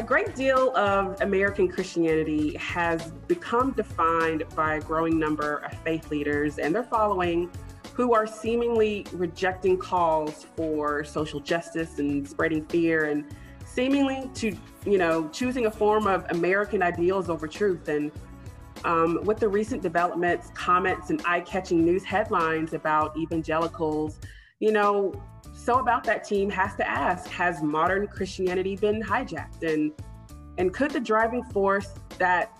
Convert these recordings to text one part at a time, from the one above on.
A great deal of American Christianity has become defined by a growing number of faith leaders and their following who are seemingly rejecting calls for social justice and spreading fear and seemingly to, you know, choosing a form of American ideals over truth. And um, with the recent developments, comments, and eye catching news headlines about evangelicals, you know, so about that team has to ask Has modern Christianity been hijacked? And, and could the driving force that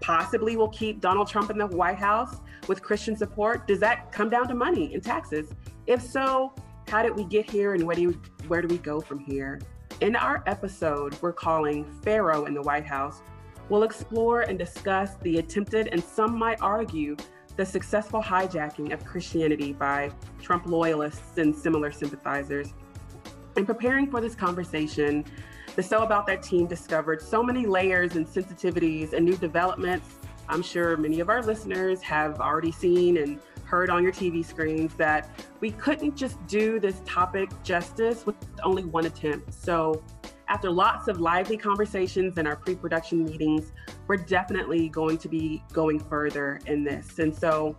possibly will keep Donald Trump in the White House with Christian support, does that come down to money and taxes? If so, how did we get here and where do, you, where do we go from here? In our episode, we're calling Pharaoh in the White House, we'll explore and discuss the attempted and some might argue the successful hijacking of Christianity by Trump loyalists and similar sympathizers. In preparing for this conversation, the So About That team discovered so many layers and sensitivities and new developments. I'm sure many of our listeners have already seen and heard on your TV screens that we couldn't just do this topic justice with only one attempt. So after lots of lively conversations in our pre production meetings, we're definitely going to be going further in this. And so,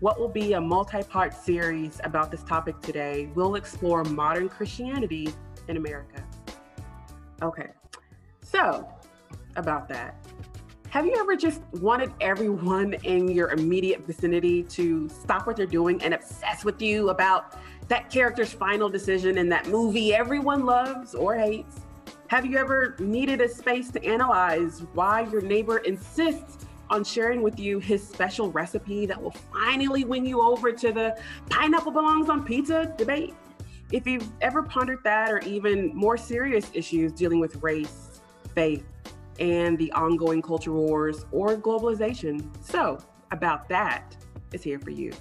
what will be a multi part series about this topic today, we'll explore modern Christianity in America. Okay, so about that. Have you ever just wanted everyone in your immediate vicinity to stop what they're doing and obsess with you about that character's final decision in that movie everyone loves or hates? Have you ever needed a space to analyze why your neighbor insists on sharing with you his special recipe that will finally win you over to the pineapple belongs on pizza debate? If you've ever pondered that or even more serious issues dealing with race, faith, and the ongoing culture wars or globalization, so about that is here for you.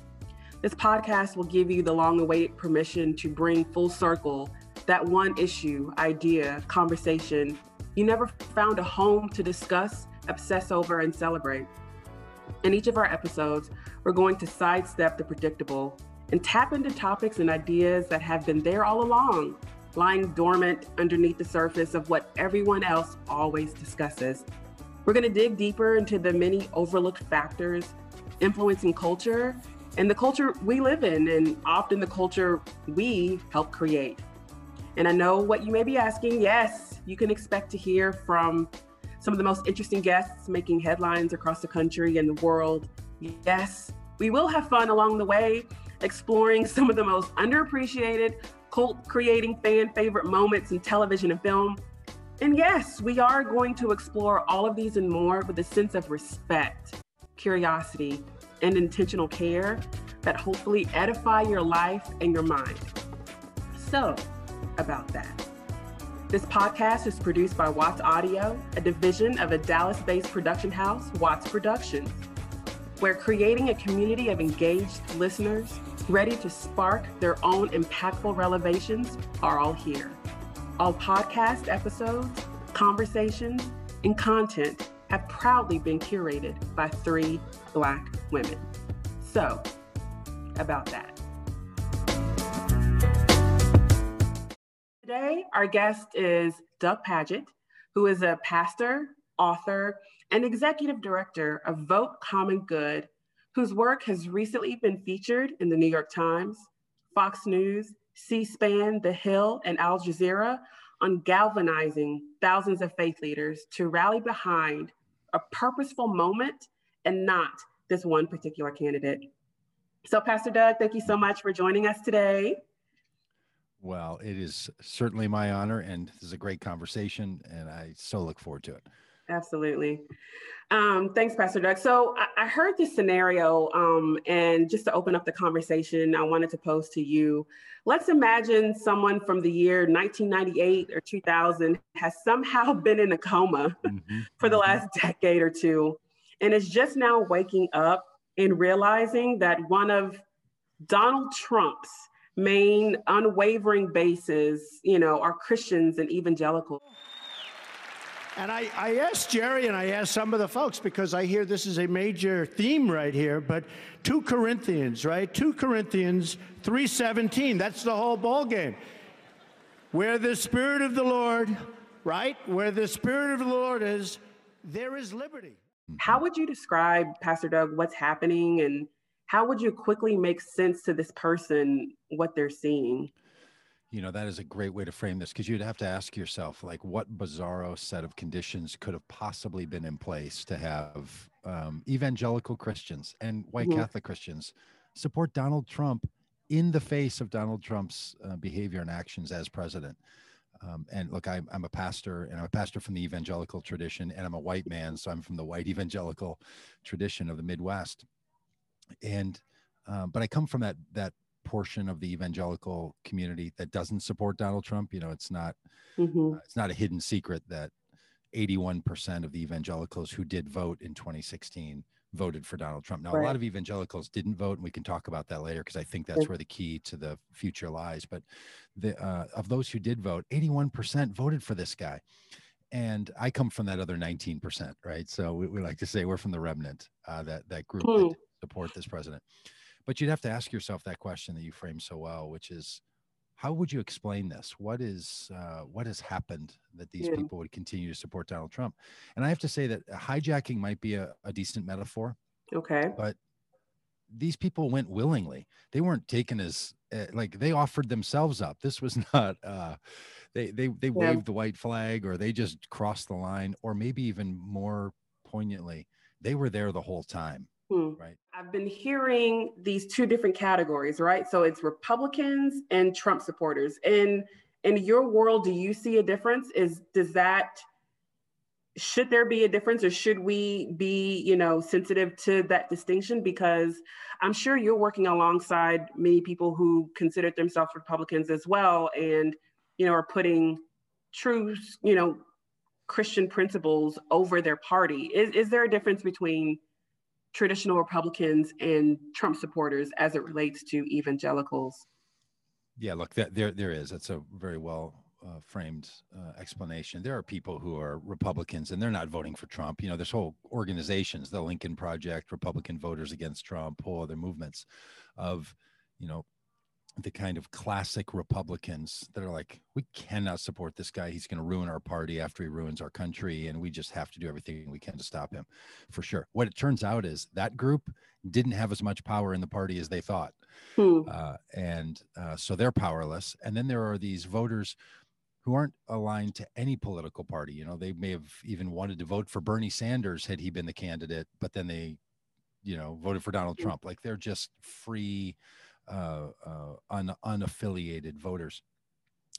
This podcast will give you the long awaited permission to bring full circle that one issue, idea, conversation you never found a home to discuss, obsess over, and celebrate. In each of our episodes, we're going to sidestep the predictable and tap into topics and ideas that have been there all along, lying dormant underneath the surface of what everyone else always discusses. We're going to dig deeper into the many overlooked factors influencing culture and the culture we live in, and often the culture we help create. And I know what you may be asking. Yes, you can expect to hear from some of the most interesting guests making headlines across the country and the world. Yes, we will have fun along the way, exploring some of the most underappreciated, cult creating fan favorite moments in television and film. And yes, we are going to explore all of these and more with a sense of respect, curiosity, and intentional care that hopefully edify your life and your mind. So, about that. This podcast is produced by Watts Audio, a division of a Dallas based production house, Watts Productions. We're creating a community of engaged listeners ready to spark their own impactful revelations are all here. All podcast episodes, conversations, and content have proudly been curated by three Black women. So, about that. Today, our guest is Doug Pagitt, who is a pastor, author, and executive director of Vote Common Good, whose work has recently been featured in the New York Times, Fox News, C SPAN, The Hill, and Al Jazeera on galvanizing thousands of faith leaders to rally behind a purposeful moment and not this one particular candidate. So, Pastor Doug, thank you so much for joining us today. Well, it is certainly my honor, and this is a great conversation, and I so look forward to it. Absolutely. Um, thanks, Pastor Doug. So I, I heard this scenario, um, and just to open up the conversation, I wanted to pose to you. Let's imagine someone from the year 1998 or 2000 has somehow been in a coma mm-hmm. for the mm-hmm. last decade or two, and is just now waking up and realizing that one of Donald Trump's main unwavering bases, you know, are Christians and evangelicals. And I, I asked Jerry and I asked some of the folks because I hear this is a major theme right here, but 2 Corinthians, right? 2 Corinthians 3:17, that's the whole ball game. Where the spirit of the Lord, right? Where the Spirit of the Lord is, there is liberty. How would you describe, Pastor Doug, what's happening and how would you quickly make sense to this person what they're seeing? You know, that is a great way to frame this because you'd have to ask yourself, like, what bizarro set of conditions could have possibly been in place to have um, evangelical Christians and white mm-hmm. Catholic Christians support Donald Trump in the face of Donald Trump's uh, behavior and actions as president? Um, and look, I'm, I'm a pastor and I'm a pastor from the evangelical tradition, and I'm a white man. So I'm from the white evangelical tradition of the Midwest. And, um, but I come from that, that portion of the evangelical community that doesn't support Donald Trump. You know, it's not, mm-hmm. uh, it's not a hidden secret that 81% of the evangelicals who did vote in 2016 voted for Donald Trump. Now, right. a lot of evangelicals didn't vote, and we can talk about that later because I think that's where the key to the future lies. But the, uh, of those who did vote, 81% voted for this guy. And I come from that other 19%, right? So we, we like to say we're from the remnant, uh, that, that group mm. that support this president. But you'd have to ask yourself that question that you framed so well, which is how would you explain this? What is uh, what has happened that these yeah. people would continue to support Donald Trump? And I have to say that hijacking might be a, a decent metaphor. Okay. But these people went willingly. They weren't taken as uh, like they offered themselves up. This was not uh, they they they yeah. waved the white flag or they just crossed the line or maybe even more poignantly, they were there the whole time. Hmm. Right. I've been hearing these two different categories, right? So it's Republicans and Trump supporters. And in your world, do you see a difference? Is does that should there be a difference or should we be, you know, sensitive to that distinction? Because I'm sure you're working alongside many people who considered themselves Republicans as well and, you know, are putting true, you know, Christian principles over their party. Is, is there a difference between traditional Republicans and Trump supporters as it relates to evangelicals? Yeah, look, there there is. That's a very well uh, framed uh, explanation. There are people who are Republicans and they're not voting for Trump. You know, there's whole organizations, the Lincoln Project, Republican Voters Against Trump, whole other movements of, you know, the kind of classic Republicans that are like, we cannot support this guy. He's going to ruin our party after he ruins our country. And we just have to do everything we can to stop him for sure. What it turns out is that group didn't have as much power in the party as they thought. Hmm. Uh, and uh, so they're powerless. And then there are these voters who aren't aligned to any political party. You know, they may have even wanted to vote for Bernie Sanders had he been the candidate, but then they, you know, voted for Donald hmm. Trump. Like they're just free uh, uh, un, unaffiliated voters.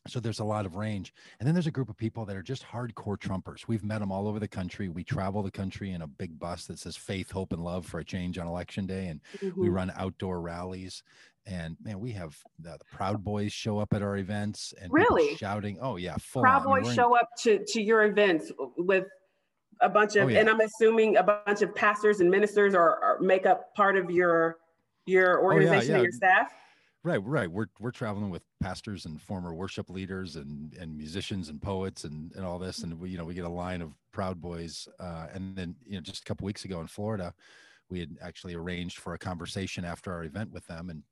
So there's a lot of range. And then there's a group of people that are just hardcore Trumpers. We've met them all over the country. We travel the country in a big bus that says faith, hope, and love for a change on election day. And mm-hmm. we run outdoor rallies. And man, we have the, the, Proud Boys show up at our events and really shouting. Oh, yeah. Proud on. Boys show up to, to your events with a bunch of, oh, yeah. and I'm assuming a bunch of pastors and ministers are, or make up part of your your organization oh, yeah, yeah. and your staff? Right, right. We're we're traveling with pastors and former worship leaders and and musicians and poets and and all this, and we you know we get a line of Proud Boys, uh, and then you know just a couple weeks ago in Florida, we had actually arranged for a conversation after our event with them, and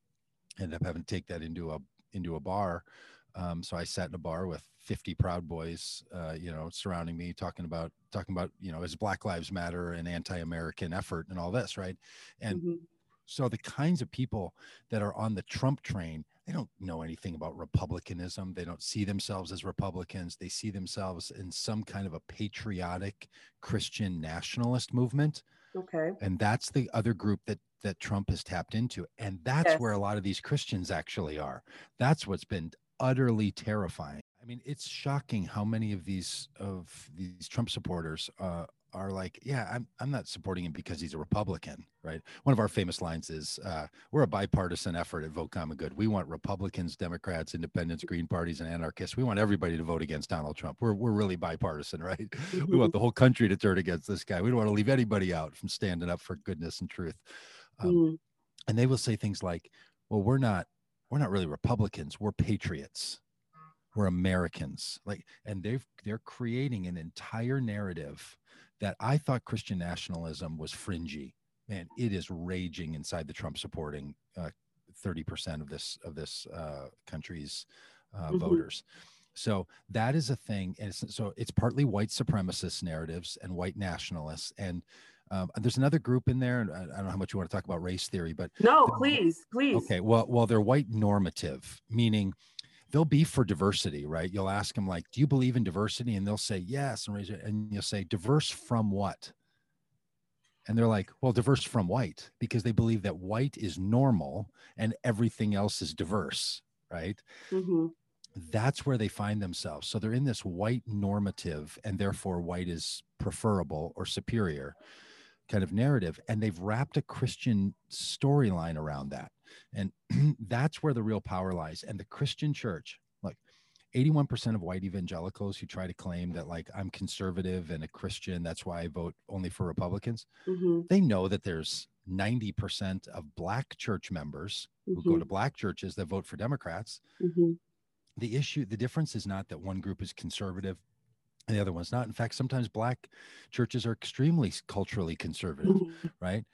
ended up having to take that into a into a bar. Um, so I sat in a bar with 50 Proud Boys, uh, you know, surrounding me, talking about talking about you know, is Black Lives Matter an anti-American effort and all this, right? And mm-hmm so the kinds of people that are on the Trump train, they don't know anything about republicanism. They don't see themselves as Republicans. They see themselves in some kind of a patriotic Christian nationalist movement. Okay. And that's the other group that that Trump has tapped into. And that's yes. where a lot of these Christians actually are. That's what's been utterly terrifying. I mean, it's shocking how many of these of these Trump supporters uh, are like, yeah, I'm I'm not supporting him because he's a Republican, right? One of our famous lines is, uh, "We're a bipartisan effort at Vote Common Good. We want Republicans, Democrats, Independents, Green parties, and anarchists. We want everybody to vote against Donald Trump. We're we're really bipartisan, right? we want the whole country to turn against this guy. We don't want to leave anybody out from standing up for goodness and truth." Um, mm. And they will say things like, "Well, we're not we're not really Republicans. We're patriots." We're Americans, like, and they've they're creating an entire narrative that I thought Christian nationalism was fringy. Man, it is raging inside the Trump supporting uh, 30% of this of this uh, country's uh, mm-hmm. voters. So that is a thing. And it's, so it's partly white supremacist narratives and white nationalists. And um, there's another group in there. I, I don't know how much you want to talk about race theory, but no, please, please. Okay. Well, well, they're white normative, meaning they'll be for diversity, right? You'll ask them like, "Do you believe in diversity?" And they'll say yes, and raise and you'll say, "Diverse from what?" And they're like, "Well, diverse from white," because they believe that white is normal and everything else is diverse, right? Mm-hmm that's where they find themselves. So they're in this white normative, and therefore white is preferable or superior kind of narrative. And they've wrapped a Christian storyline around that. And that's where the real power lies. And the Christian church, like 81% of white evangelicals who try to claim that, like, I'm conservative and a Christian, that's why I vote only for Republicans, mm-hmm. they know that there's 90% of black church members mm-hmm. who go to mm-hmm. black churches that vote for Democrats. Mm-hmm the issue the difference is not that one group is conservative and the other one's not in fact sometimes black churches are extremely culturally conservative mm-hmm. right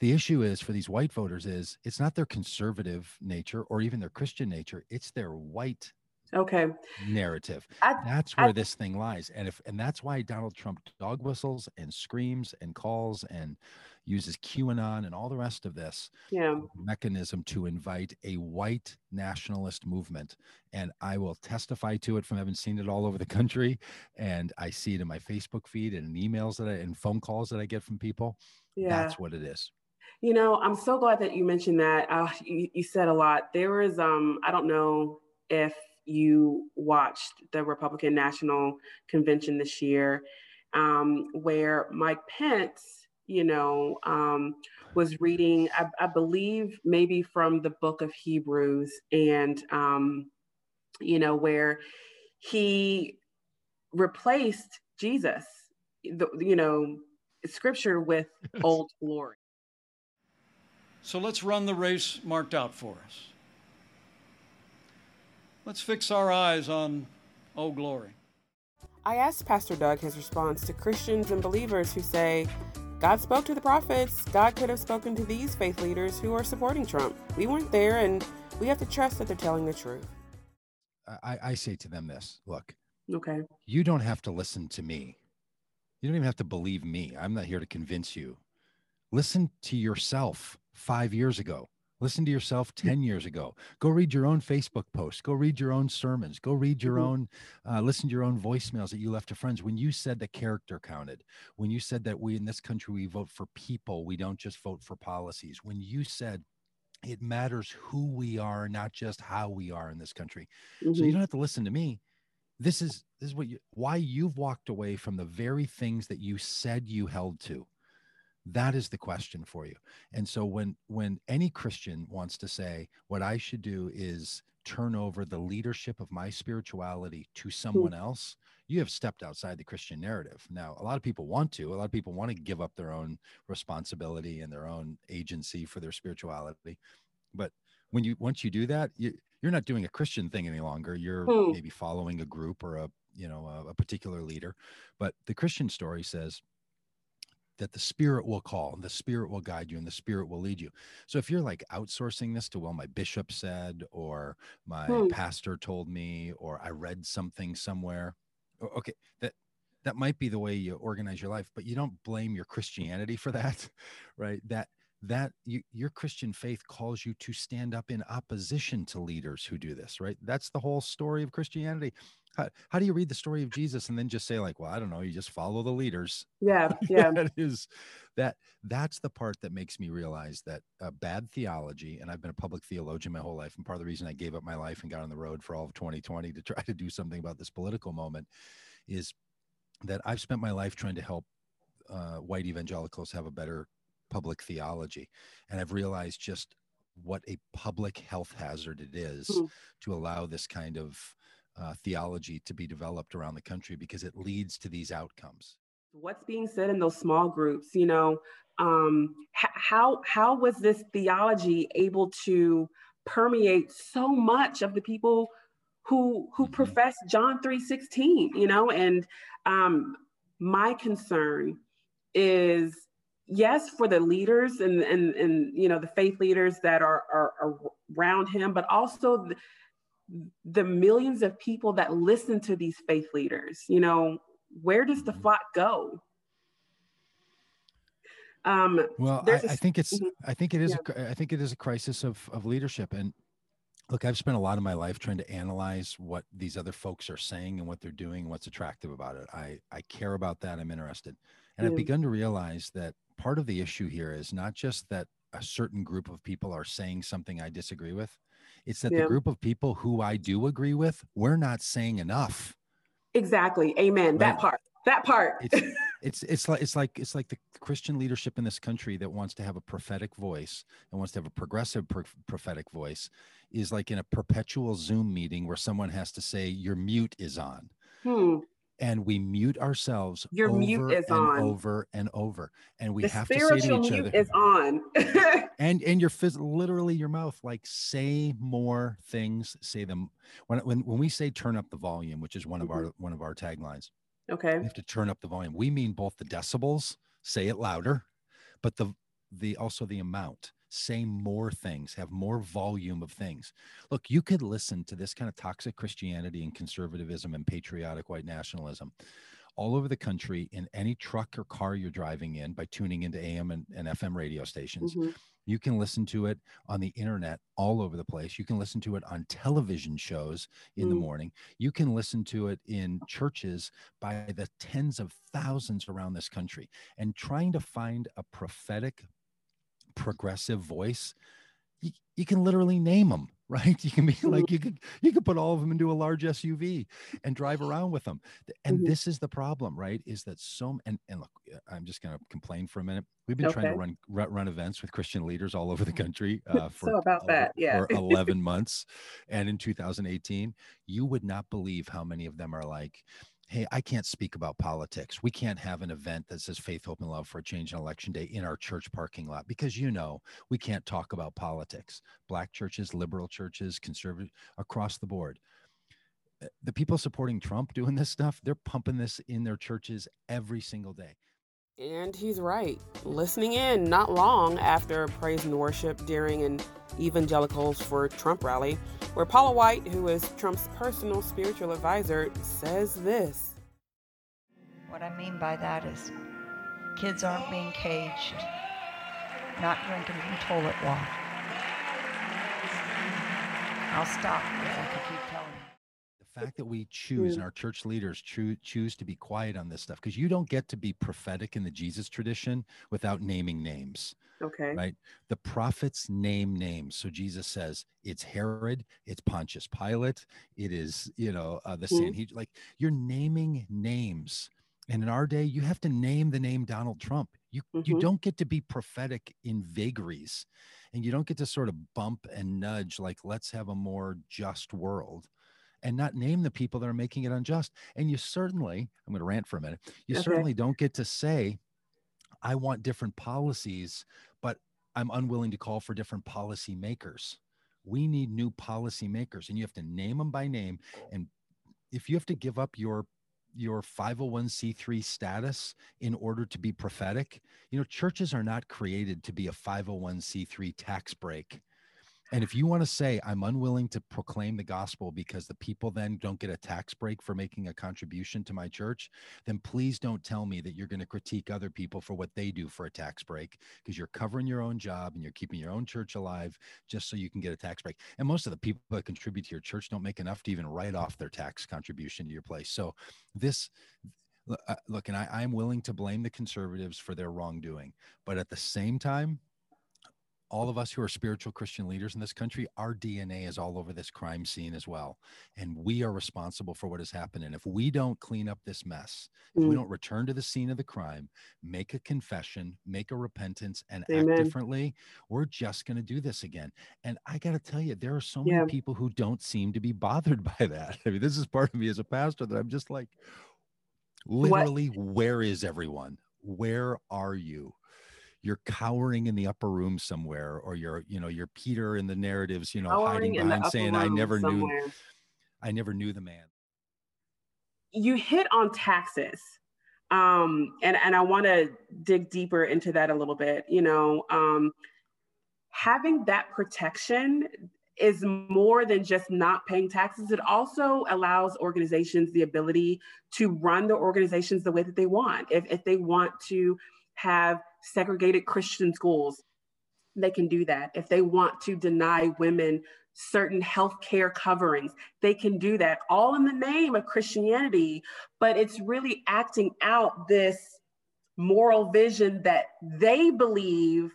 the issue is for these white voters is it's not their conservative nature or even their christian nature it's their white okay narrative I, that's where I, this thing lies and if and that's why donald trump dog whistles and screams and calls and uses QAnon and all the rest of this yeah. mechanism to invite a white nationalist movement. And I will testify to it from having seen it all over the country. And I see it in my Facebook feed and in emails that I and phone calls that I get from people. Yeah. That's what it is. You know, I'm so glad that you mentioned that. Uh, you, you said a lot. There was, um, I don't know if you watched the Republican National Convention this year, um, where Mike Pence you know, um, was reading, I, I, believe, maybe from the book of Hebrews, and, um, you know, where he replaced Jesus, the, you know, scripture with old glory. So let's run the race marked out for us. Let's fix our eyes on Old Glory. I asked Pastor Doug his response to Christians and believers who say, God spoke to the prophets. God could have spoken to these faith leaders who are supporting Trump. We weren't there, and we have to trust that they're telling the truth. I, I say to them this look, okay. You don't have to listen to me. You don't even have to believe me. I'm not here to convince you. Listen to yourself five years ago. Listen to yourself 10 years ago. Go read your own Facebook posts. Go read your own sermons. Go read your mm-hmm. own, uh, listen to your own voicemails that you left to friends. When you said the character counted, when you said that we in this country, we vote for people, we don't just vote for policies. When you said it matters who we are, not just how we are in this country. Mm-hmm. So you mm-hmm. don't have to listen to me. This is this is what you why you've walked away from the very things that you said you held to that is the question for you. And so when when any christian wants to say what i should do is turn over the leadership of my spirituality to someone mm. else you have stepped outside the christian narrative. Now a lot of people want to a lot of people want to give up their own responsibility and their own agency for their spirituality. But when you once you do that you, you're not doing a christian thing any longer. You're mm. maybe following a group or a you know a, a particular leader. But the christian story says that the spirit will call and the spirit will guide you and the spirit will lead you so if you're like outsourcing this to well my bishop said or my hmm. pastor told me or i read something somewhere okay that that might be the way you organize your life but you don't blame your christianity for that right that that you, your christian faith calls you to stand up in opposition to leaders who do this right that's the whole story of christianity how, how do you read the story of Jesus and then just say like, well, I don't know, you just follow the leaders. Yeah, yeah. that is that that's the part that makes me realize that uh, bad theology, and I've been a public theologian my whole life, and part of the reason I gave up my life and got on the road for all of 2020 to try to do something about this political moment, is that I've spent my life trying to help uh, white evangelicals have a better public theology, and I've realized just what a public health hazard it is mm. to allow this kind of uh, theology to be developed around the country because it leads to these outcomes. What's being said in those small groups, you know, um, h- how how was this theology able to permeate so much of the people who who mm-hmm. profess John three sixteen, you know, and um, my concern is yes for the leaders and and and you know the faith leaders that are are, are around him, but also. The, the millions of people that listen to these faith leaders? You know, where does the mm-hmm. flock go? Um, well, I, a, I, think it's, mm-hmm. I think it is, yeah. a, I think it is a crisis of, of leadership. And look, I've spent a lot of my life trying to analyze what these other folks are saying and what they're doing and what's attractive about it. I, I care about that. I'm interested. And I've begun to realize that part of the issue here is not just that a certain group of people are saying something I disagree with. It's that yeah. the group of people who I do agree with, we're not saying enough. Exactly. Amen. Right? That part. That part. it's, it's it's like it's like it's like the Christian leadership in this country that wants to have a prophetic voice and wants to have a progressive pro- prophetic voice is like in a perpetual Zoom meeting where someone has to say your mute is on. Hmm and we mute ourselves your mute is on. over and over and we the have to say to each other is on. and and your phys- literally your mouth like say more things say them when when when we say turn up the volume which is one of mm-hmm. our one of our taglines okay. we have to turn up the volume. We mean both the decibels say it louder but the the also the amount say more things, have more volume of things. Look, you could listen to this kind of toxic Christianity and conservatism and patriotic white nationalism all over the country in any truck or car you're driving in by tuning into AM and, and FM radio stations. Mm-hmm. You can listen to it on the internet all over the place. You can listen to it on television shows in mm. the morning. You can listen to it in churches by the tens of thousands around this country. And trying to find a prophetic progressive voice, you, you can literally name them, right? You can be mm-hmm. like you could you could put all of them into a large SUV and drive around with them. And mm-hmm. this is the problem, right? Is that so and and look, uh, I'm just going to complain for a minute. We've been okay. trying to run run run events with Christian leaders all over the country uh, for so about that, yeah, for 11 months, and in 2018, you would not believe how many of them are like hey, I can't speak about politics. We can't have an event that says faith, hope, and love for a change in election day in our church parking lot because you know we can't talk about politics. Black churches, liberal churches, conservative, across the board. Eh, the people supporting Trump doing this stuff, they're pumping this in their churches every single day. And he's right. Listening in not long after praise and worship during an Evangelicals for Trump rally, where Paula White, who is Trump's personal spiritual advisor, says this. What I mean by that is kids aren't being caged, not drinking from toilet water. I'll stop if I can keep fact that we choose and our church leaders choose choose to be quiet on this stuff because you don't get to be prophetic in the Jesus tradition without naming names. Okay. Right. The prophets name names. So Jesus says it's Herod, it's Pontius Pilate, it is you know uh, the mm-hmm. Sanhedrin. Like you're naming names. And in our day, you have to name the name Donald Trump. You mm-hmm. you don't get to be prophetic in vagaries, and you don't get to sort of bump and nudge like let's have a more just world and not name the people that are making it unjust. And you certainly, I'm going to rant for a minute, you okay. certainly don't get to say, I want different policies, but I'm unwilling to call for different policy makers. We need new policy makers, and you have to name them by name. And if you have to give up your your 501c3 status in order to be prophetic, you know, churches are not created to be a 501c3 tax break and if you want to say, I'm unwilling to proclaim the gospel because the people then don't get a tax break for making a contribution to my church, then please don't tell me that you're going to critique other people for what they do for a tax break because you're covering your own job and you're keeping your own church alive just so you can get a tax break. And most of the people that contribute to your church don't make enough to even write off their tax contribution to your place. So this uh, look, and I, I'm willing to blame the conservatives for their wrongdoing, but at the same time, all of us who are spiritual Christian leaders in this country, our DNA is all over this crime scene as well. And we are responsible for what has happened. And if we don't clean up this mess, mm. if we mm. don't return to the scene of the crime, make a confession, make a repentance, and Amen. act differently, we're just going to do this again. And I got to tell you, there are so yeah. many people who don't seem to be bothered by that. I mean, this is part of me as a pastor that I'm just like, literally, what? where is everyone? Where are you? You're cowering in the upper room somewhere or you're you know you're peter in the narratives you know cowering hiding behind saying i never somewhere. knew i never knew the man you hit on taxes um, and and i want to dig deeper into that a little bit you know um, having that protection is more than just not paying taxes. It also allows organizations the ability to run their organizations the way that they want. If, if they want to have segregated Christian schools, they can do that. If they want to deny women certain health care coverings, they can do that, all in the name of Christianity. But it's really acting out this moral vision that they believe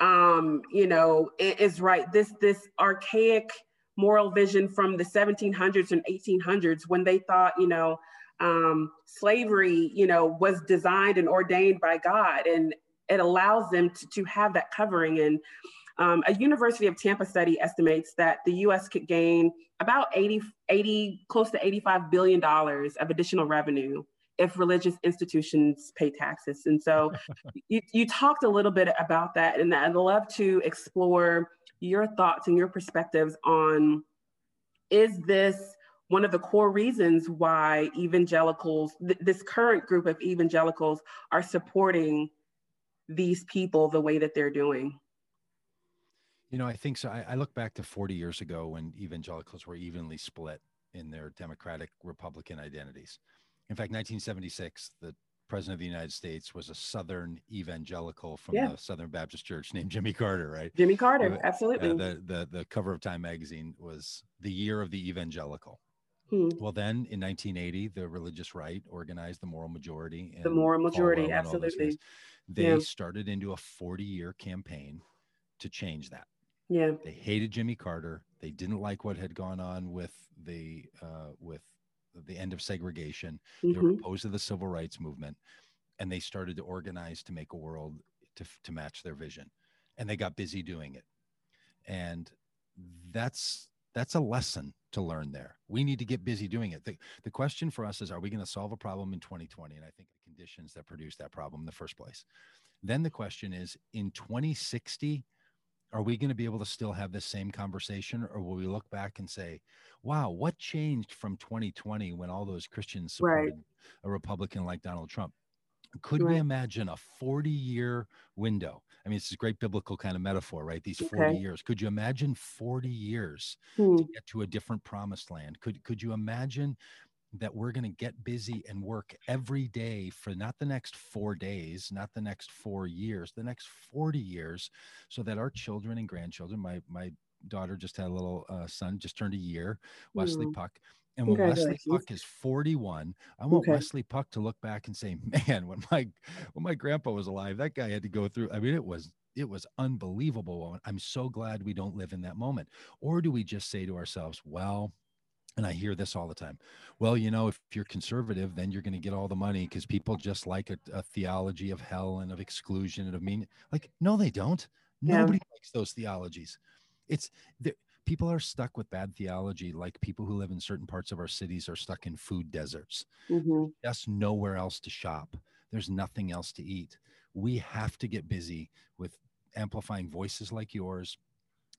um, you know, is right. This this archaic moral vision from the 1700s and 1800s when they thought, you know, um, slavery, you know, was designed and ordained by God, and it allows them to, to have that covering. And um, a University of Tampa study estimates that the U.S. could gain about 80, 80 close to 85 billion dollars of additional revenue if religious institutions pay taxes. And so you, you talked a little bit about that, and I'd love to explore your thoughts and your perspectives on is this one of the core reasons why evangelicals, th- this current group of evangelicals, are supporting these people the way that they're doing? You know, I think so. I, I look back to 40 years ago when evangelicals were evenly split in their Democratic Republican identities. In fact, 1976, the president of the United States was a Southern evangelical from yeah. the Southern Baptist Church named Jimmy Carter, right? Jimmy Carter, uh, absolutely. Uh, the, the, the cover of Time magazine was the year of the evangelical. Hmm. Well, then in 1980, the religious right organized the moral majority. The moral majority, absolutely. They yeah. started into a 40 year campaign to change that. Yeah. They hated Jimmy Carter. They didn't like what had gone on with the uh, with the end of segregation. Mm-hmm. They were mm-hmm. opposed to the civil rights movement, and they started to organize to make a world to to match their vision, and they got busy doing it. And that's that's a lesson to learn there. We need to get busy doing it. The, the question for us is are we going to solve a problem in 2020? And I think the conditions that produce that problem in the first place. Then the question is in 2060, are we going to be able to still have this same conversation or will we look back and say wow what changed from 2020 when all those christians supported right. a republican like donald trump could right. we imagine a 40 year window i mean it's a great biblical kind of metaphor right these 40 okay. years could you imagine 40 years hmm. to get to a different promised land could could you imagine that we're going to get busy and work every day for not the next four days, not the next four years, the next 40 years, so that our children and grandchildren, my, my daughter just had a little uh, son, just turned a year, Wesley mm. Puck. And when Wesley Puck is 41, I want okay. Wesley Puck to look back and say, man, when my, when my grandpa was alive, that guy had to go through, I mean, it was it was unbelievable. I'm so glad we don't live in that moment. Or do we just say to ourselves, well, and I hear this all the time. Well, you know, if you're conservative, then you're going to get all the money because people just like a, a, theology of hell and of exclusion and of mean. Like, no, they don't. Yeah. Nobody likes those theologies. It's people are stuck with bad theology, like people who live in certain parts of our cities are stuck in food deserts. Mm-hmm. Just nowhere else to shop. There's nothing else to eat. We have to get busy with amplifying voices like yours,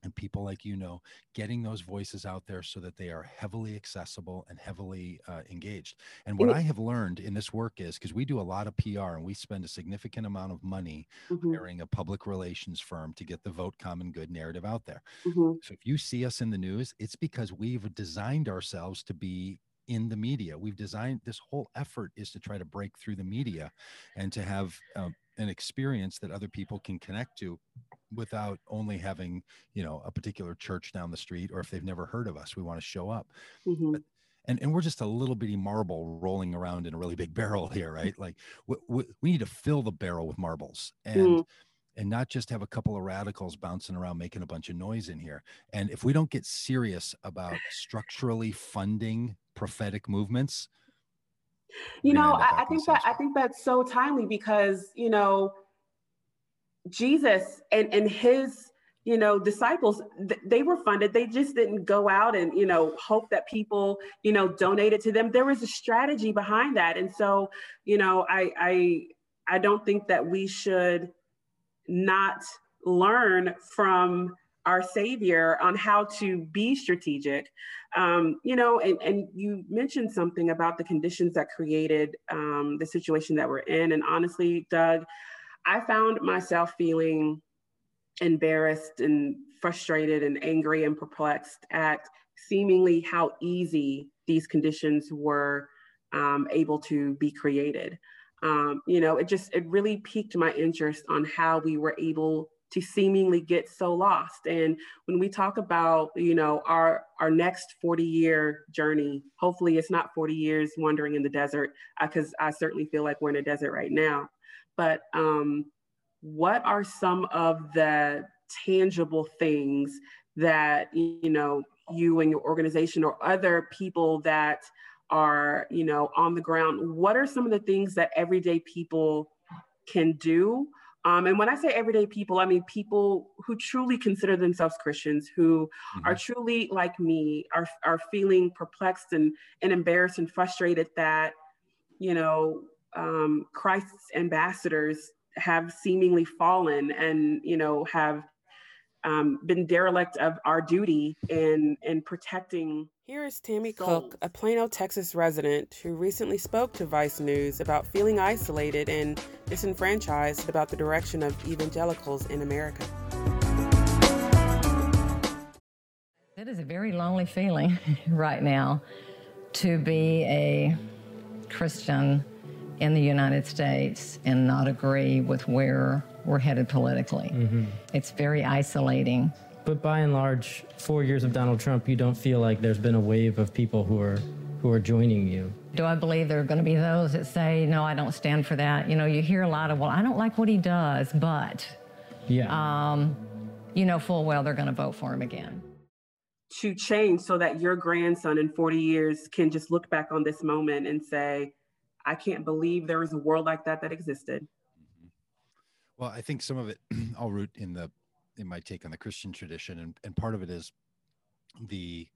and people like you know getting those voices out there so that they are heavily accessible and heavily uh, engaged and what i have learned in this work is because we do a lot of pr and we spend a significant amount of money mm-hmm. hiring a public relations firm to get the vote common good narrative out there mm-hmm. so if you see us in the news it's because we've designed ourselves to be in the media we've designed this whole effort is to try to break through the media and to have uh, an experience that other people can connect to without only having you know a particular church down the street or if they've never heard of us we want to show up mm-hmm. but, and, and we're just a little bitty marble rolling around in a really big barrel here right like we, we, we need to fill the barrel with marbles and mm. and not just have a couple of radicals bouncing around making a bunch of noise in here and if we don't get serious about structurally funding prophetic movements you know I, I think that i think that's so timely because you know jesus and and his you know disciples th- they were funded. They just didn't go out and you know hope that people you know donated to them. There was a strategy behind that. And so you know i i i don't think that we should not learn from our savior on how to be strategic. Um, you know and, and you mentioned something about the conditions that created um, the situation that we're in. And honestly doug i found myself feeling embarrassed and frustrated and angry and perplexed at seemingly how easy these conditions were um, able to be created. Um, you know, it just, it really piqued my interest on how we were able to seemingly get so lost. And when we talk about, you know, our our next 40 year journey, hopefully it's not 40 years wandering in the desert, because uh, I certainly feel like we're in a desert right now. But um, what are some of the tangible things that you know you and your organization or other people that are you know on the ground what are some of the things that everyday people can do um, and when I say everyday people, I mean people who truly consider themselves Christians, who mm-hmm. are truly like me, are, are feeling perplexed and, and embarrassed and frustrated that, you know, um, Christ's ambassadors have seemingly fallen and, you know, have um, been derelict of our duty in in protecting. Here is Tammy Cook, a Plano, Texas resident who recently spoke to Vice News about feeling isolated and disenfranchised about the direction of evangelicals in America. It is a very lonely feeling right now to be a Christian in the United States and not agree with where we're headed politically. Mm-hmm. It's very isolating. But by and large, four years of Donald Trump, you don't feel like there's been a wave of people who are who are joining you. Do I believe there are going to be those that say, no, I don't stand for that? You know, you hear a lot of, well, I don't like what he does, but, yeah. Um, you know full well they're going to vote for him again. To change so that your grandson in 40 years can just look back on this moment and say, I can't believe there was a world like that that existed. Well, I think some of it I'll root in the in my take on the Christian tradition, and and part of it is the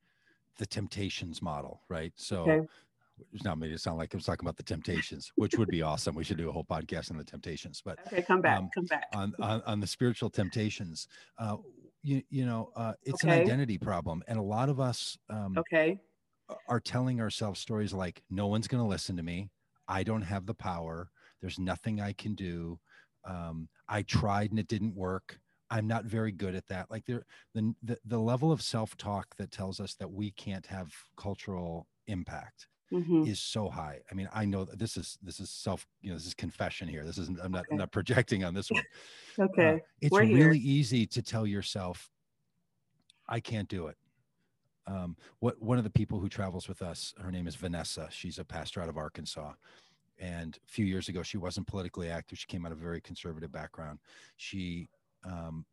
the temptations model, right? So. Okay. It's not made it sound like I was talking about the Temptations, which would be awesome. We should do a whole podcast on the Temptations. But okay, come back, um, come back on, on, on the spiritual temptations. Uh, you you know, uh, it's okay. an identity problem, and a lot of us um, okay are telling ourselves stories like, "No one's going to listen to me. I don't have the power. There's nothing I can do um, i tried and it didn't work i'm not very good at that like there the, the, the level of self-talk that tells us that we can't have cultural impact mm-hmm. is so high i mean i know that this is this is self you know this is confession here this isn't, i'm not okay. i'm not projecting on this one okay uh, it's We're really here. easy to tell yourself i can't do it um, what one of the people who travels with us her name is vanessa she's a pastor out of arkansas and a few years ago she wasn't politically active she came out of a very conservative background she um,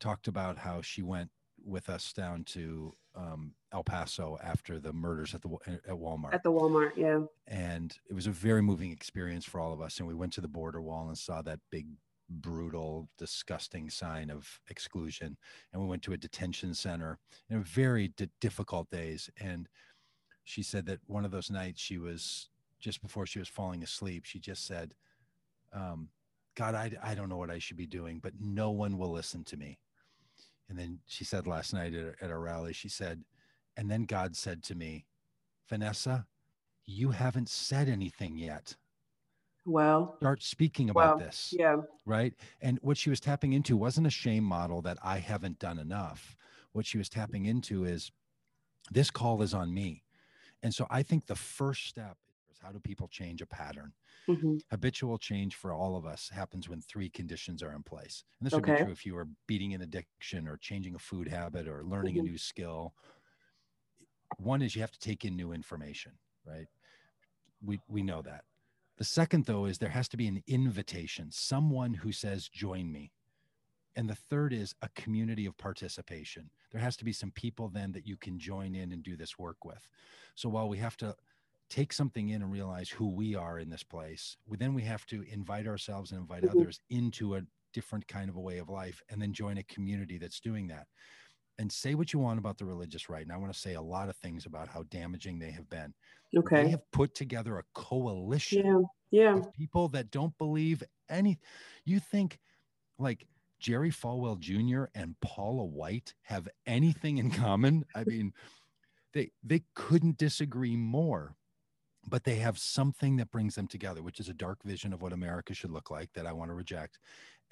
talked about how she went with us down to um, El Paso after the murders at the at Walmart. At the Walmart, yeah. And it was a very moving experience for all of us. And we went to the border wall and saw that big, brutal, disgusting sign of exclusion. And we went to a detention center in very d- difficult days. And she said that one of those nights she was just before she was falling asleep, she just said, um, God, I, I don't know what I should be doing, but no one will listen to me. And then she said last night at, at a rally, she said, and then God said to me, Vanessa, you haven't said anything yet. Well, start speaking about this. Yeah. Right. And what she was tapping into wasn't a shame model that I haven't done enough. What she was tapping into is this call is on me. And so I think the first step is how do people change a pattern? Mm-hmm. Habitual change for all of us happens when three conditions are in place. And this okay. would be true if you were beating an addiction or changing a food habit or learning mm-hmm. a new skill. One is you have to take in new information, right? We, we know that. The second, though, is there has to be an invitation, someone who says, Join me. And the third is a community of participation. There has to be some people then that you can join in and do this work with. So while we have to take something in and realize who we are in this place then we have to invite ourselves and invite mm-hmm. others into a different kind of a way of life and then join a community that's doing that and say what you want about the religious right and i want to say a lot of things about how damaging they have been. Okay. they have put together a coalition yeah yeah. of people that don't believe any you think like jerry falwell jr and paula white have anything in common? I mean they they couldn't disagree more but they have something that brings them together, which is a dark vision of what America should look like that I want to reject.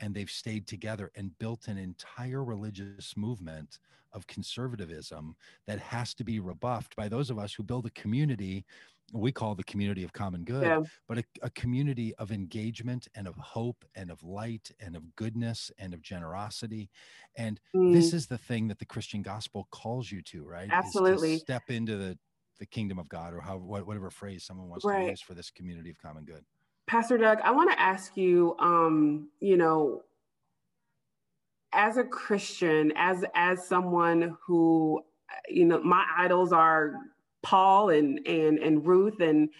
And they've stayed together and built an entire religious movement of conservatism that has to be rebuffed by those of us who build a community we call the community of common good, yeah. but a, a, community of engagement and of hope and of light and of goodness and of generosity. And mm. this is the thing that the Christian gospel calls you to, right? Absolutely. To step into the, the kingdom of God or how, whatever phrase someone wants right. to use for this community of common good. Pastor Doug, I want to ask you, um, you know, as a Christian, as as someone who, you know, my idols are Paul and and and Ruth and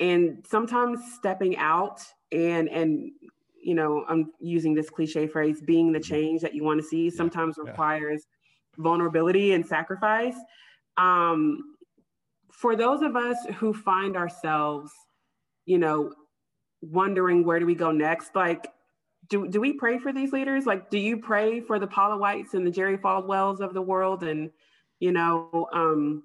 and sometimes stepping out and and you know I'm using this cliche phrase being the mm-hmm. change that you want to see sometimes yeah, requires vulnerability and sacrifice. Um, for those of us who find ourselves, you know, wondering where do we go next, like do, do we pray for these leaders? Like, do you pray for the Paula Whites and the Jerry Falwells of the world? And, you know, um,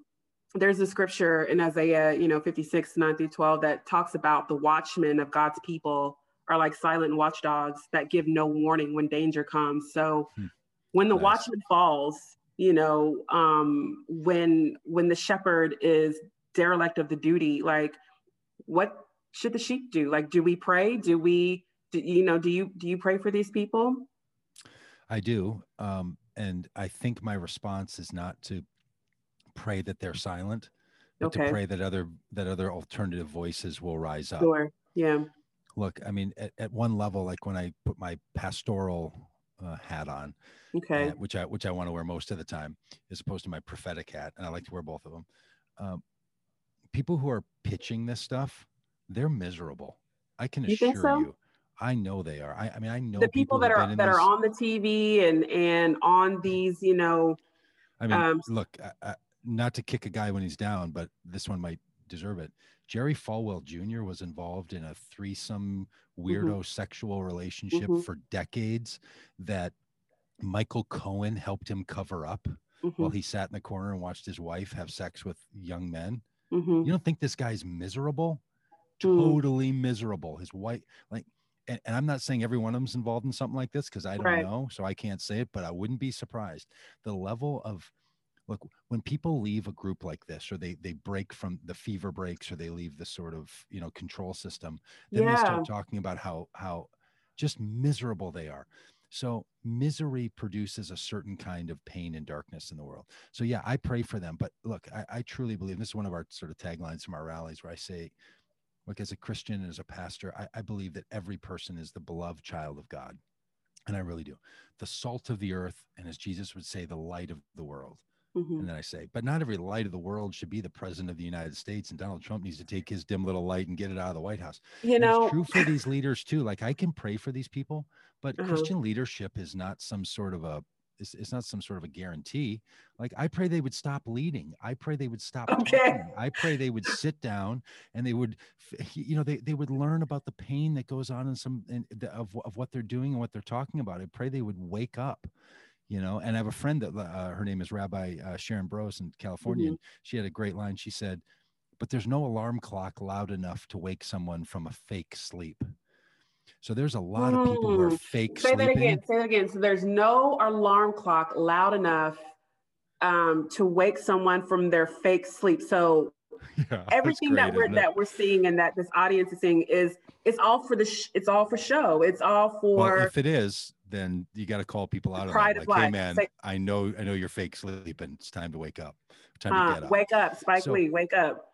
there's a scripture in Isaiah, you know, 56, 9 through 12 that talks about the watchmen of God's people are like silent watchdogs that give no warning when danger comes. So hmm. when the nice. watchman falls, you know, um, when when the shepherd is derelict of the duty, like what should the sheep do? Like, do we pray? Do we, do, you know, do you do you pray for these people? I do, um, and I think my response is not to pray that they're silent, but okay. to pray that other that other alternative voices will rise up. Sure. Yeah. Look, I mean, at, at one level, like when I put my pastoral uh, hat on, okay, uh, which I which I want to wear most of the time, as opposed to my prophetic hat, and I like to wear both of them. Um, people who are pitching this stuff, they're miserable. I can you assure so? you. I know they are. I, I mean, I know the people, people that are that this... are on the TV and and on these, you know. I mean, um, look, I, not to kick a guy when he's down, but this one might deserve it. Jerry Falwell Jr. was involved in a threesome weirdo mm-hmm. sexual relationship mm-hmm. for decades that Michael Cohen helped him cover up mm-hmm. while he sat in the corner and watched his wife have sex with young men. Mm-hmm. You don't think this guy's miserable? Totally miserable. His wife, like, and, and, I'm not saying every one of them's involved in something like this because I don't right. know, so I can't say it, but I wouldn't be surprised. The level of look when people leave a group like this or they they break from the fever breaks or they leave the sort of you know control system then yeah. they start talking about how how just miserable they are so misery produces a certain kind of pain and darkness in the world so yeah i pray for them but look i, I truly believe this is one of our sort of taglines from our rallies where i say look as a christian and as a pastor I, I believe that every person is the beloved child of god and i really do the salt of the earth and as jesus would say the light of the world Mm-hmm. And then I say, but not every light of the world should be the president of the United States. And Donald Trump needs to take his dim little light and get it out of the White House. You know, it's true for these leaders too. Like I can pray for these people, but uh-huh. Christian leadership is not some sort of a it's, it's, not some sort of a guarantee. Like I pray they would stop leading. I pray they would stop okay. talking. I pray they would sit down and they would, you know, they, they would learn about the pain that goes on in some in, the, of, of what they're doing and what they're talking about. I pray they would wake up you know and i have a friend that uh, her name is rabbi uh, sharon brous in california mm-hmm. and she had a great line she said but there's no alarm clock loud enough to wake someone from a fake sleep so there's a lot of people who are mm. fake say sleeping. that again say that again so there's no alarm clock loud enough um, to wake someone from their fake sleep so yeah, everything great, that we're that we're seeing and that this audience is seeing is it's all for the sh- it's all for show it's all for well, if it is then you got to call people out of that. Like, hey man, Say, I know I know you're fake sleeping. It's time to wake up. Time uh, to get up. Wake up, Spike so, Lee. Wake up.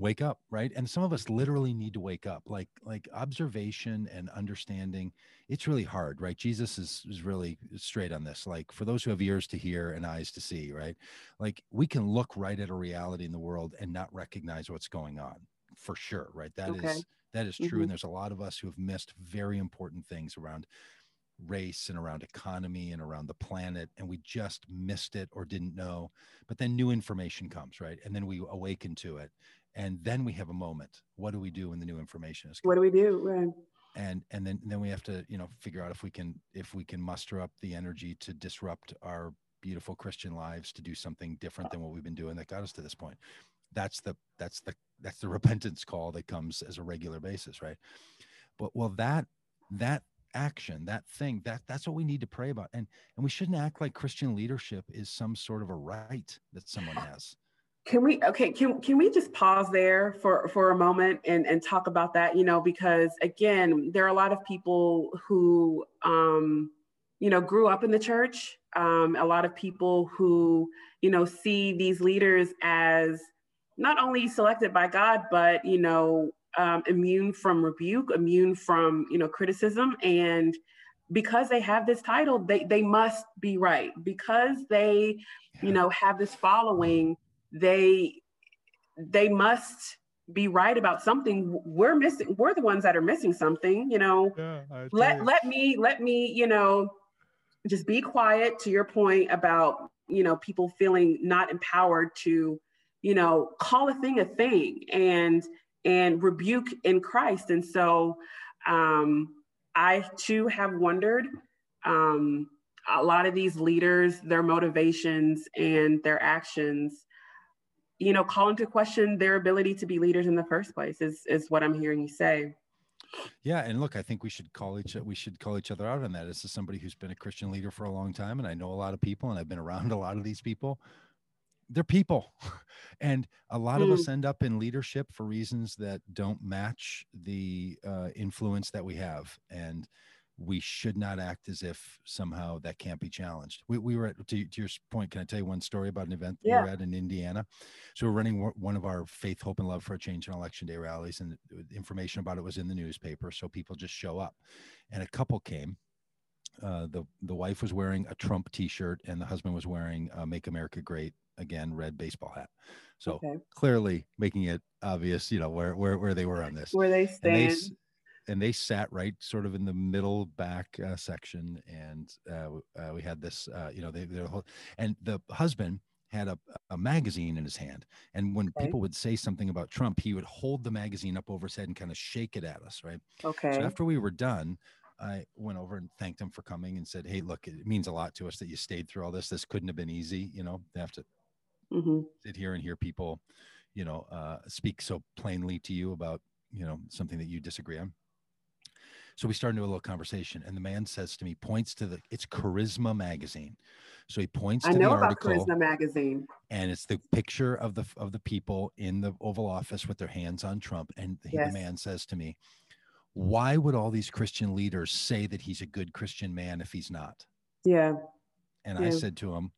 Wake up, right? And some of us literally need to wake up. Like like observation and understanding. It's really hard, right? Jesus is is really straight on this. Like for those who have ears to hear and eyes to see, right? Like we can look right at a reality in the world and not recognize what's going on for sure, right? That okay. is that is true. Mm-hmm. And there's a lot of us who have missed very important things around race and around economy and around the planet and we just missed it or didn't know but then new information comes right and then we awaken to it and then we have a moment what do we do when the new information is coming? what do we do right. and and then then we have to you know figure out if we can if we can muster up the energy to disrupt our beautiful christian lives to do something different than what we've been doing that got us to this point that's the that's the that's the repentance call that comes as a regular basis right but well that that action that thing that that's what we need to pray about and and we shouldn't act like christian leadership is some sort of a right that someone has can we okay can, can we just pause there for for a moment and and talk about that? You know because again there are a lot of people who um you know grew up in the church. Um a lot of people who you know see these leaders as not only selected by god but you know um, immune from rebuke, immune from you know criticism, and because they have this title, they they must be right. Because they, you know, have this following, they they must be right about something. We're missing. We're the ones that are missing something. You know, yeah, let let me let me you know just be quiet. To your point about you know people feeling not empowered to you know call a thing a thing and and rebuke in Christ. And so um, I too have wondered um, a lot of these leaders, their motivations and their actions, you know, call into question their ability to be leaders in the first place, is, is what I'm hearing you say. Yeah, and look, I think we should call each we should call each other out on that. This is somebody who's been a Christian leader for a long time, and I know a lot of people, and I've been around a lot of these people they're people and a lot mm. of us mm. end up in leadership for reasons that don't match the uh, influence that we have and we should not act as if somehow that can't be challenged. We, we were at, to, to, your point, can I tell you one story about an event yeah. we were at in Indiana? So we're running one of our faith, hope, and love for a change in election day rallies, and information about it was in the newspaper. So people just show up. And a couple came. Uh, the the wife was wearing a Trump T-shirt, and the husband was wearing a "Make America Great" again red baseball hat so okay. clearly making it obvious you know where where, where they were on this where they stand and they, and they sat right sort of in the middle back uh, section and uh, uh, we had this uh, you know they they and the husband had a, a magazine in his hand and when okay. people would say something about trump he would hold the magazine up over his head and kind of shake it at us right okay so after we were done I went over and thanked him for coming and said, Hey, look, it means a lot to us that you stayed through all this. This couldn't have been easy. You know, they have to mm-hmm. sit here and hear people, you know, uh, speak so plainly to you about, you know, something that you disagree on. So we started into a little conversation, and the man says to me, points to the it's Charisma magazine. So he points to I know the about Charisma magazine, and it's the picture of the of the people in the Oval Office with their hands on Trump. And yes. the man says to me, "Why would all these Christian leaders say that he's a good Christian man if he's not?" Yeah. And yeah. I said to him,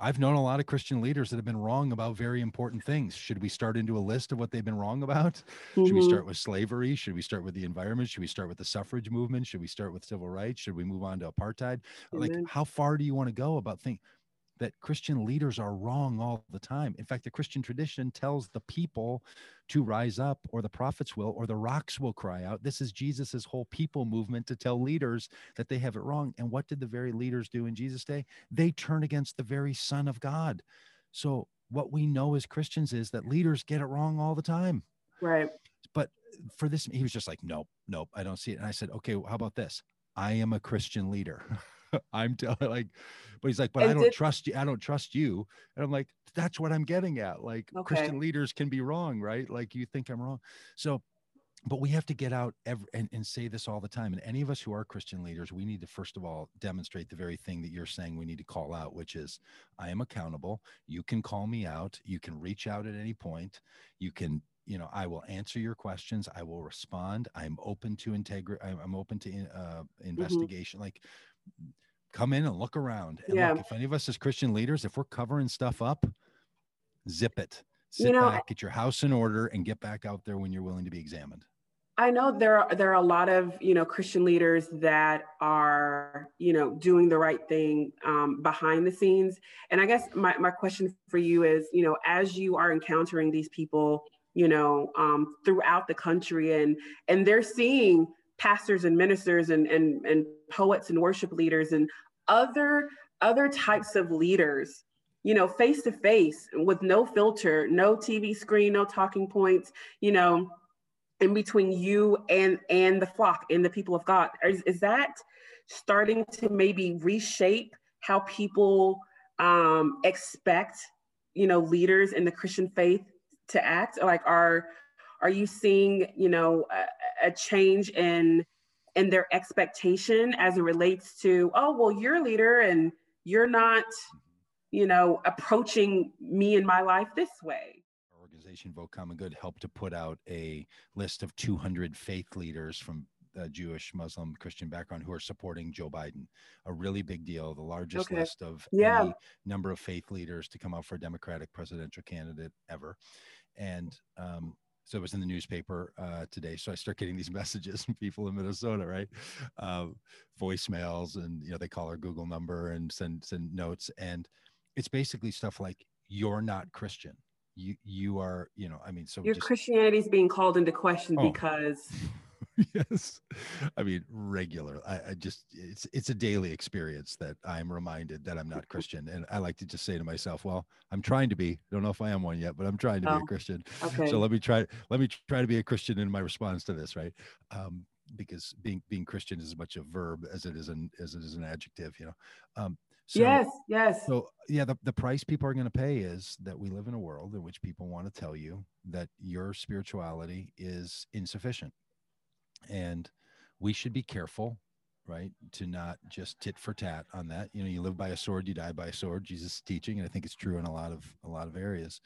I've known a lot of Christian leaders that have been wrong about very important things. Should we start into a list of what they've been wrong about? Mm-hmm. Should we mm-hmm. start with slavery? Should we start with the environment? Should we start with the suffrage movement? Should we start with civil rights? Should we move on to apartheid? Mm-hmm. Like, how far do you want to go about things? That Christian leaders are wrong all the time. In fact, the Christian tradition tells the people to rise up, or the prophets will, or the rocks will cry out. This is Jesus's whole people movement to tell leaders that they have it wrong. And what did the very leaders do in Jesus' day? They turn against the very Son of God. So, what we know as Christians is that leaders get it wrong all the time. Right. But for this, he was just like, nope, nope, I don't see it. And I said, okay, well, how about this? I am a Christian leader. I'm telling like, but he's like, but and I don't did, trust you. I don't trust you. And I'm like, that's what I'm getting at. Like okay. Christian leaders can be wrong, right? Like you think I'm wrong. So, but we have to get out every, and, and say this all the time. And any of us who are Christian leaders, we need to first of all demonstrate the very thing that you're saying we need to call out, which is I am accountable. You can call me out. You can reach out at any point. You can you know i will answer your questions i will respond i'm open to integrity i'm open to uh, mm-hmm. investigation mm-hmm. like come in and look around. And yeah. look, if any of us as Christian leaders, if we're covering stuff up, zip it. Sit you know, back, get your house in order, and get back out there when you're willing to be examined. I know there are there are a lot of you know Christian leaders that are you know doing the right thing um, behind the scenes, and I guess my my question for you is you know as you are encountering these people you know um, throughout the country and and they're seeing pastors and ministers and, and, and poets and worship leaders and other other types of leaders you know face to face with no filter no tv screen no talking points you know in between you and and the flock and the people of god. Is, is that starting to maybe reshape how people um expect you know leaders in the christian faith to act? Like are are you seeing you know a, a change in and their expectation as it relates to, oh, well, you're a leader and you're not, you know, approaching me in my life this way. Our organization Vote Common Good helped to put out a list of 200 faith leaders from Jewish, Muslim, Christian background who are supporting Joe Biden. A really big deal, the largest okay. list of yeah. any number of faith leaders to come out for a Democratic presidential candidate ever. And um, so it was in the newspaper uh, today. So I start getting these messages from people in Minnesota, right? Uh, voicemails, and you know they call our Google number and send send notes, and it's basically stuff like "You're not Christian." You you are you know I mean so your Christianity is being called into question oh. because yes. I mean regular I, I, just it's it's a daily experience that i'm reminded that i'm not christian and i like to just say to myself well i'm trying to be I don't know if i am one yet but i'm trying to oh, be a oh, christian. Okay. so let me try let me try to be a christian in my response to this right? Um, because being being christian is as much a verb as it is an as it is an adjective you know? Um, so, yes yes. so yeah the, the price people are going to pay is that we live in a world in which people want to tell you that your spirituality is insufficient and we should be careful right to not just tit for tat on that. You know you live by a sword you die by a sword. Jesus is teaching and i think it's true in a lot of a lot of areas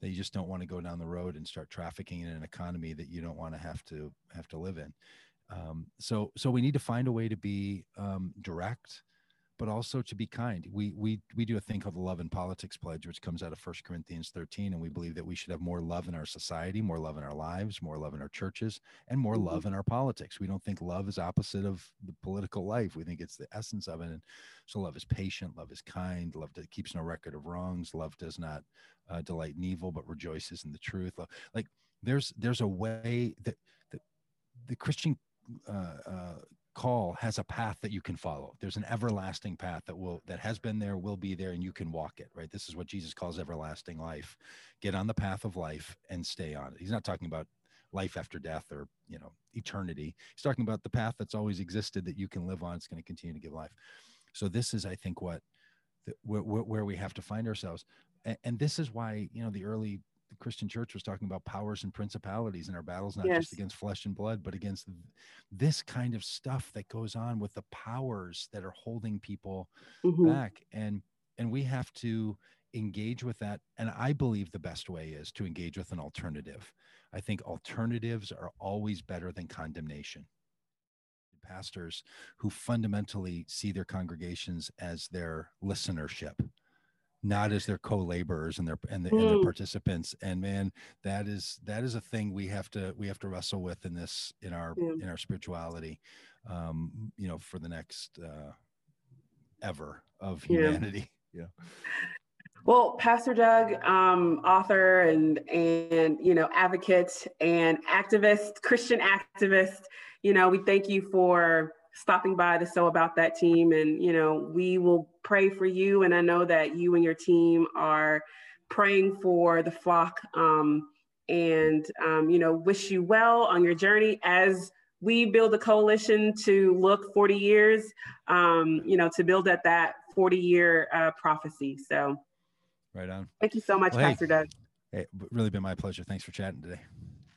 that you just don't want to go down the road and start trafficking in an economy that you don't want to have to have to live in. Um, so so we need to find a way to be um, direct but also to be kind. We we we do a thing called the Love and Politics Pledge, which comes out of First Corinthians 13, and we believe that we should have more love in our society, more love in our lives, more love in our churches, and more mm-hmm. love in our politics. We don't think love is opposite of the political life. We think it's the essence of it. And so love is patient, love is kind, love that keeps no record of wrongs, love does not uh, delight in evil, but rejoices in the truth. Love, Like there's there's a way that, that the Christian uh, uh, call has a path that you can follow. There's an everlasting path that will that has been there will be there and you can walk it right? This is what jesus calls everlasting life. Get on the path of life and stay on it. He's not talking about life after death or you know eternity. He's talking about the path that's always existed that you can live on. It's going to continue to give life. So this is i think what the, where, where we have to find ourselves. And, and this is why you know the early Christian church was talking about powers and principalities and our battles, not yes. just against flesh and blood, but against this kind of stuff that goes on with the powers that are holding people mm-hmm. back. And and we have to engage with that. And I believe the best way is to engage with an alternative. I think alternatives are always better than condemnation pastors who fundamentally see their congregations as their listenership not as their co-laborers and their and, the, mm. and their participants and man that is that is a thing we have to we have to wrestle with in this in our yeah. in our spirituality um you know for the next uh ever of humanity yeah, yeah. Well, Pastor Doug, um, author and and you know advocate and activist, Christian activist, you know we thank you for stopping by the So About That team. And, you know, we will pray for you. And I know that you and your team are praying for the flock um, and, um, you know, wish you well on your journey as we build a coalition to look 40 years, um, you know, to build at that 40 year uh, prophecy. So, right on. Thank you so much, well, Pastor hey, Doug. Hey, really been my pleasure. Thanks for chatting today.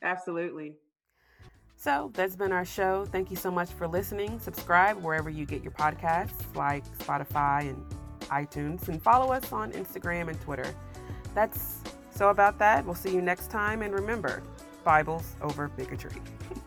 Absolutely. So that's been our show. Thank you so much for listening. Subscribe wherever you get your podcasts, like Spotify and iTunes, and follow us on Instagram and Twitter. That's so about that. We'll see you next time. And remember, Bibles over bigotry.